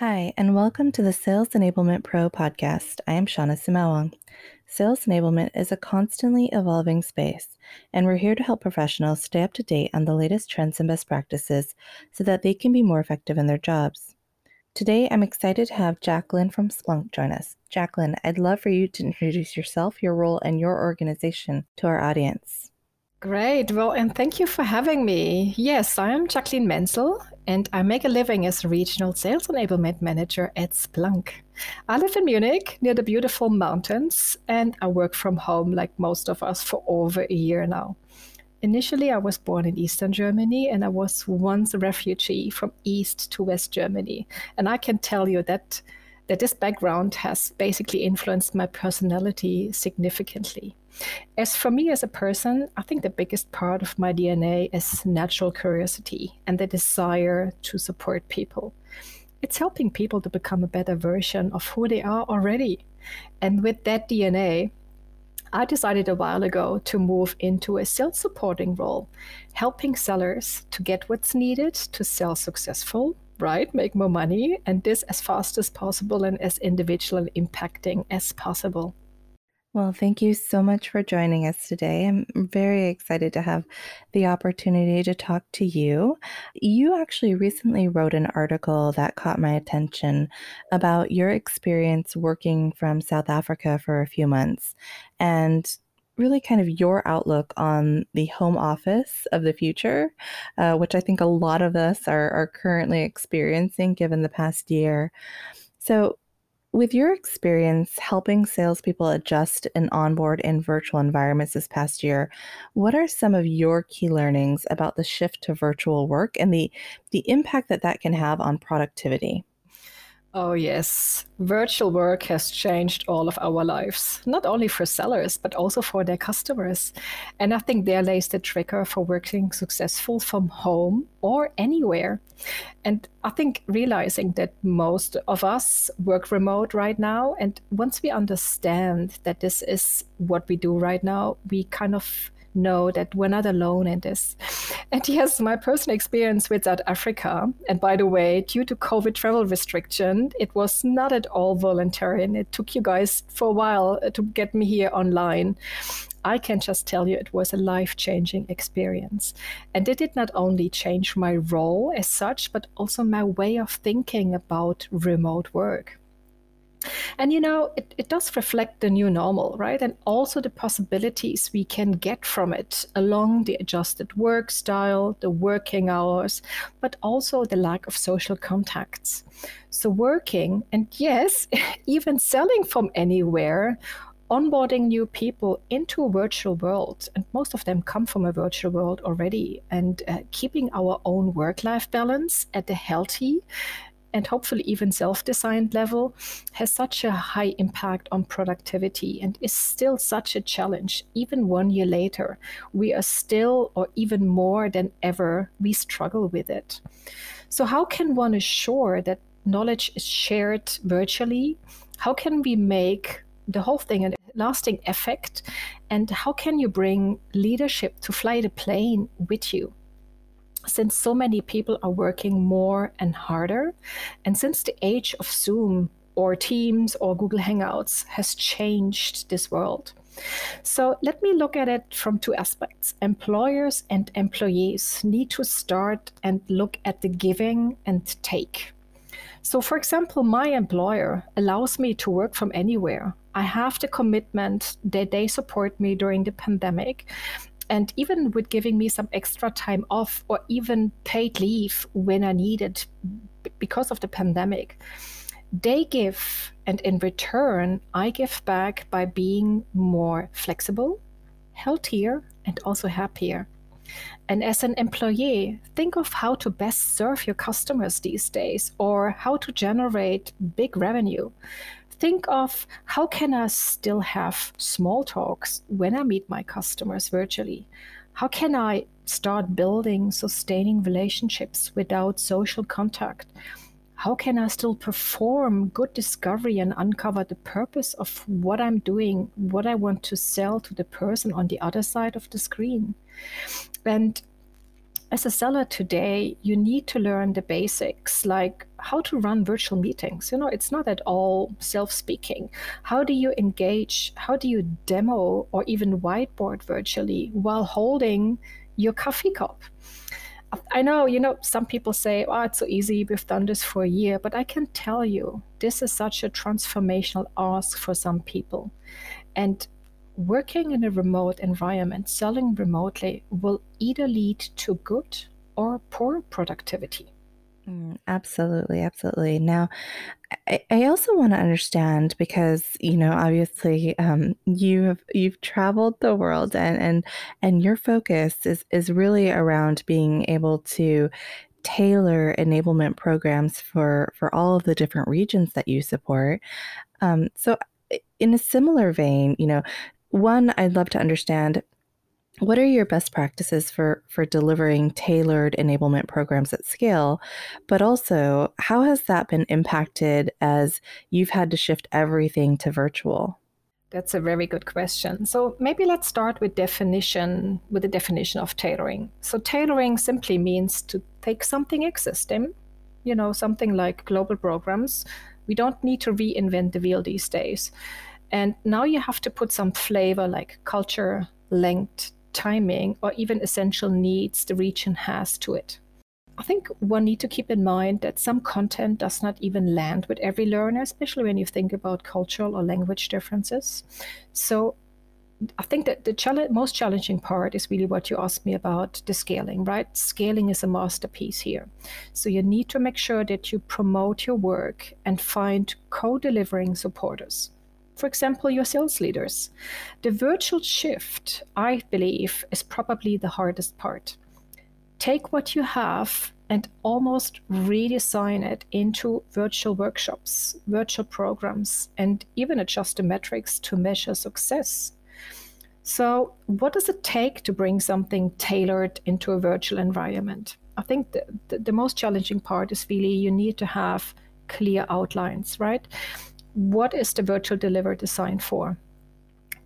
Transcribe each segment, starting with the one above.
Hi, and welcome to the Sales Enablement Pro podcast. I am Shawna Sumaoang. Sales enablement is a constantly evolving space, and we're here to help professionals stay up to date on the latest trends and best practices so that they can be more effective in their jobs. Today, I'm excited to have Jacqueline from Splunk join us. Jacqueline, I'd love for you to introduce yourself, your role, and your organization to our audience. Great. Well, and thank you for having me. Yes, I am Jacqueline Menzel, and I make a living as a regional sales enablement manager at Splunk. I live in Munich near the beautiful mountains, and I work from home like most of us for over a year now. Initially, I was born in Eastern Germany, and I was once a refugee from East to West Germany. And I can tell you that that this background has basically influenced my personality significantly. As for me as a person, I think the biggest part of my DNA is natural curiosity and the desire to support people. It's helping people to become a better version of who they are already. And with that DNA, I decided a while ago to move into a sales supporting role, helping sellers to get what's needed to sell successful, right? Make more money, and this as fast as possible and as individual and impacting as possible. Well, thank you so much for joining us today. I'm very excited to have the opportunity to talk to you. You actually recently wrote an article that caught my attention about your experience working from South Africa for a few months and really kind of your outlook on the home office of the future, uh, which I think a lot of us are, are currently experiencing given the past year. So, with your experience helping salespeople adjust and onboard in virtual environments this past year, what are some of your key learnings about the shift to virtual work and the, the impact that that can have on productivity? Oh, yes. Virtual work has changed all of our lives, not only for sellers, but also for their customers. And I think there lays the trigger for working successful from home or anywhere. And I think realizing that most of us work remote right now, and once we understand that this is what we do right now, we kind of know that we're not alone in this. And yes, my personal experience with South Africa, and by the way, due to COVID travel restriction, it was not at all voluntary, and it took you guys for a while uh, to get me here online. I can just tell you it was a life changing experience. And it did not only change my role as such, but also my way of thinking about remote work. And you know, it, it does reflect the new normal, right? And also the possibilities we can get from it along the adjusted work style, the working hours, but also the lack of social contacts. So, working and yes, even selling from anywhere onboarding new people into a virtual world, and most of them come from a virtual world already, and uh, keeping our own work life balance at a healthy and hopefully even self-designed level has such a high impact on productivity and is still such a challenge. Even one year later we are still or even more than ever we struggle with it. So how can one assure that knowledge is shared virtually? How can we make the whole thing a lasting effect? And how can you bring leadership to fly the plane with you since so many people are working more and harder, and since the age of Zoom or Teams or Google Hangouts has changed this world. So let me look at it from two aspects. Employers and employees need to start and look at the giving and take. So, for example, my employer allows me to work from anywhere. I have the commitment that they support me during the pandemic and even with giving me some extra time off or even paid leave when I need it because of the pandemic, they give, and in return, I give back by being more flexible, healthier, and also happier. And as an employee, think of how to best serve your customers these days or how to generate big revenue think of how can I still have small talks when I meet my customers virtually? How can I start building sustaining relationships without social contact? How can I still perform good discovery and uncover the purpose of what I'm doing, what I want to sell to the person on the other side of the screen? And as a seller today, you need to learn the basics like how to run virtual meetings. You know, it's not at all self speaking. How do you engage? How do you demo or even whiteboard virtually while holding your coffee cup? I know, you know, some people say, oh, it's so easy. We've done this for a year. But I can tell you, this is such a transformational ask for some people. And working in a remote environment, selling remotely, will either lead to good or poor productivity. Mm, absolutely, absolutely. Now, I, I also want to understand because you know, obviously, um, you have you've traveled the world, and and and your focus is is really around being able to tailor enablement programs for for all of the different regions that you support. Um, so, in a similar vein, you know, one, I'd love to understand what are your best practices for for delivering tailored enablement programs at scale? But also how has that been impacted as you've had to shift everything to virtual? That's a very good question. So maybe let's start with definition with the definition of tailoring. So tailoring simply means to take something existing you know something like global programs. We don't need to reinvent the wheel these days and now you have to put some flavor like culture, length, timing, or even essential needs the region has to it. I think one need to keep in mind that some content does not even land with every learner, especially when you think about cultural or language differences. So I think that the most challenging part is really what you asked me about the scaling, right? Scaling is a masterpiece here. So you need to make sure that you promote your work and find co delivering supporters for example, your sales leaders. The virtual shift, I believe, is probably the hardest part. Take what you have and almost redesign it into virtual workshops, virtual programs, and even adjust the metrics to measure success. So, what does it take to bring something tailored into a virtual environment? I think the, the, the most challenging part is really you need to have clear outlines, right? What is the virtual delivery designed for?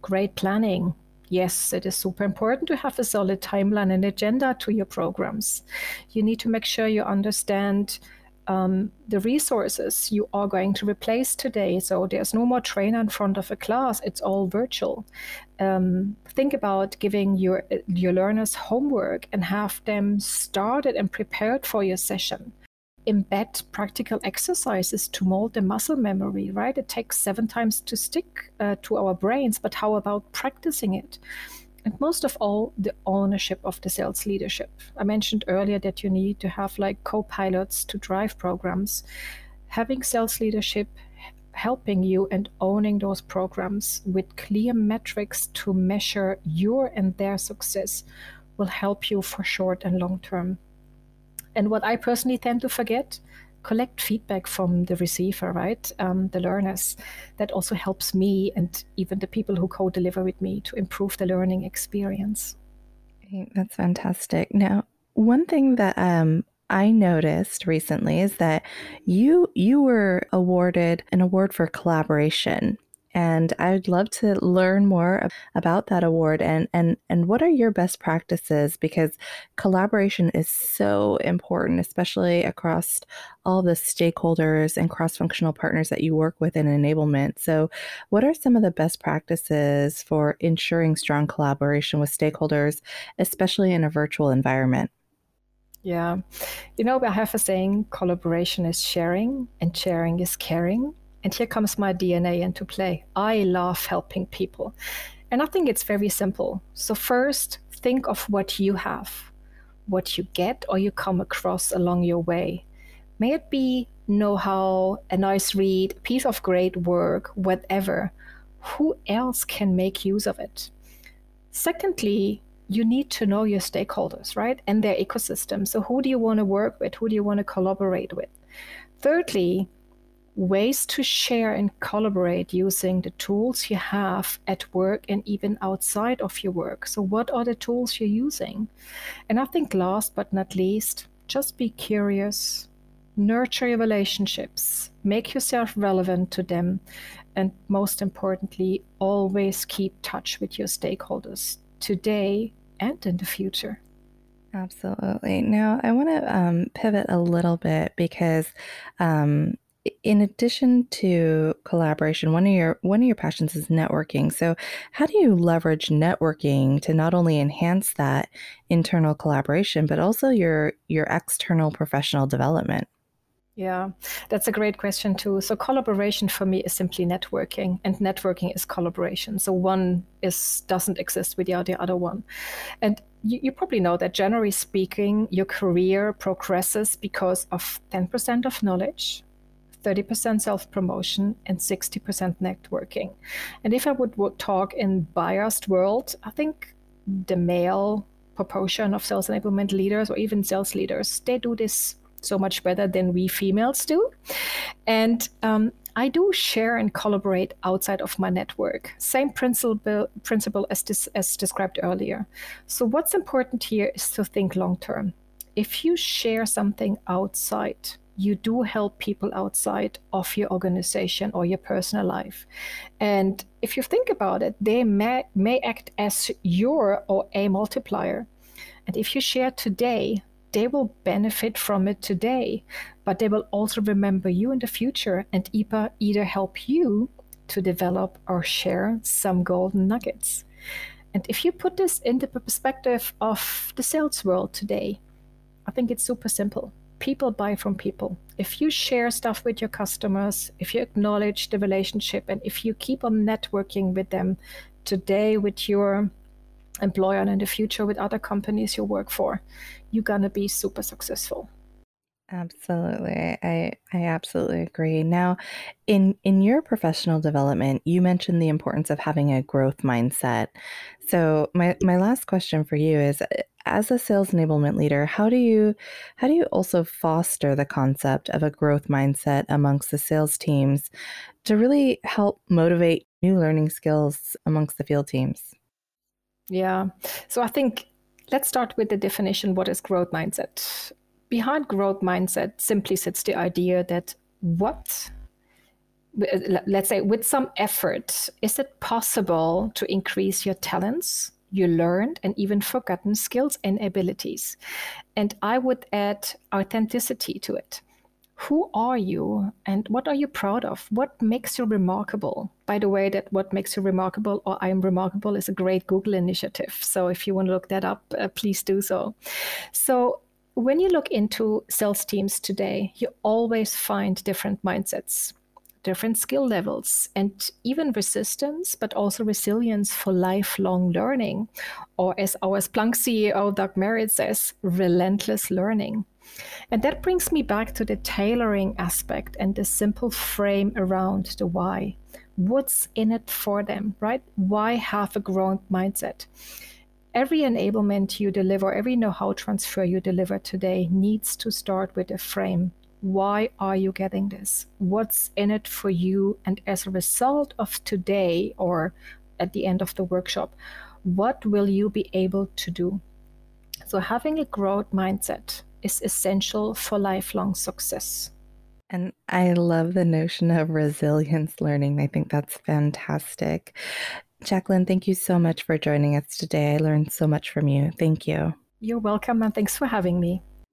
Great planning. Yes, it is super important to have a solid timeline and agenda to your programs. You need to make sure you understand um, the resources you are going to replace today. So there's no more trainer in front of a class; it's all virtual. Um, think about giving your your learners homework and have them started and prepared for your session embed practical exercises to mold the muscle memory, right? It takes seven times to stick uh, to our brains, but how about practicing it? And most of all, the ownership of the sales leadership. I mentioned earlier that you need to have like co pilots to drive programs. Having sales leadership helping you and owning those programs with clear metrics to measure your and their success will help you for short and long term and what I personally tend to forget, collect feedback from the receiver, right? Um, the learners. That also helps me and even the people who co deliver with me to improve the learning experience. That's fantastic. Now, one thing that um, I noticed recently is that you you were awarded an award for collaboration and I'd love to learn more about that award and and and what are your best practices because collaboration is so important especially across all the stakeholders and cross-functional partners that you work with in enablement. So, what are some of the best practices for ensuring strong collaboration with stakeholders especially in a virtual environment? Yeah. You know, I have a saying collaboration is sharing and sharing is caring. And here comes my DNA into play. I love helping people. And I think it's very simple. So, first, think of what you have, what you get or you come across along your way. May it be know how, a nice read, a piece of great work, whatever. Who else can make use of it? Secondly, you need to know your stakeholders, right? And their ecosystem. So, who do you want to work with? Who do you want to collaborate with? Thirdly, ways to share and collaborate using the tools you have at work and even outside of your work. So, what are the tools you're using? And I think, last but not least, just be curious, nurture your relationships, make yourself relevant to them, and most importantly, always keep touch with your stakeholders today and in the future. Absolutely. Now, I want to um, pivot a little bit because, um, in addition to collaboration, one of your one of your passions is networking. So, how do you leverage networking to not only enhance that internal collaboration, but also your your external professional development? Yeah, that's a great question too. So collaboration for me is simply networking, and networking is collaboration. So one is doesn't exist without the other one. And you, you probably know that generally speaking, your career progresses because of 10% of knowledge, 30% self promotion, and 60% networking. And if I would, talk in biased world, I think the male proportion of sales enablement leaders or even sales leaders, they do this so much better than we females do. And um, I do share and collaborate outside of my network. Same principle principle as this, as described earlier. So what's important here is to think long term. If you share something outside, you do help people outside of your organization or your personal life. And if you think about it, they may, may act as your or a multiplier. And if you share today, they will benefit from it today, but they will also remember you in the future and either, either help you to develop or share some golden nuggets. And if you put this into the perspective of the sales world today, I think it's super simple. People buy from people. If you share stuff with your customers, if you acknowledge the relationship, and if you keep on networking with them today with your employer and in the future with other companies you work for, you're going to be super successful. Absolutely. I I absolutely agree. Now, in in your professional development, you mentioned the importance of having a growth mindset. So, my my last question for you is as a sales enablement leader, how do you how do you also foster the concept of a growth mindset amongst the sales teams to really help motivate new learning skills amongst the field teams? Yeah. So I think let's start with the definition what is growth mindset? Behind growth mindset simply sits the idea that what let's say with some effort is it possible to increase your talents your learned and even forgotten skills and abilities and i would add authenticity to it who are you and what are you proud of? What makes you remarkable? By the way, that what makes you remarkable or I am remarkable is a great Google initiative. So if you want to look that up, uh, please do so. So when you look into sales teams today, you always find different mindsets, different skill levels, and even resistance, but also resilience for lifelong learning. Or as our Splunk CEO, Doug Merritt says, relentless learning. And that brings me back to the tailoring aspect and the simple frame around the why. What's in it for them, right? Why have a growth mindset? Every enablement you deliver, every know how transfer you deliver today needs to start with a frame. Why are you getting this? What's in it for you? And as a result of today or at the end of the workshop, what will you be able to do? So, having a growth mindset is essential for lifelong success. And I love the notion of resilience learning. I think that's fantastic. Jacqueline, thank you so much for joining us today. I learned so much from you. Thank you. You're welcome, and thanks for having me.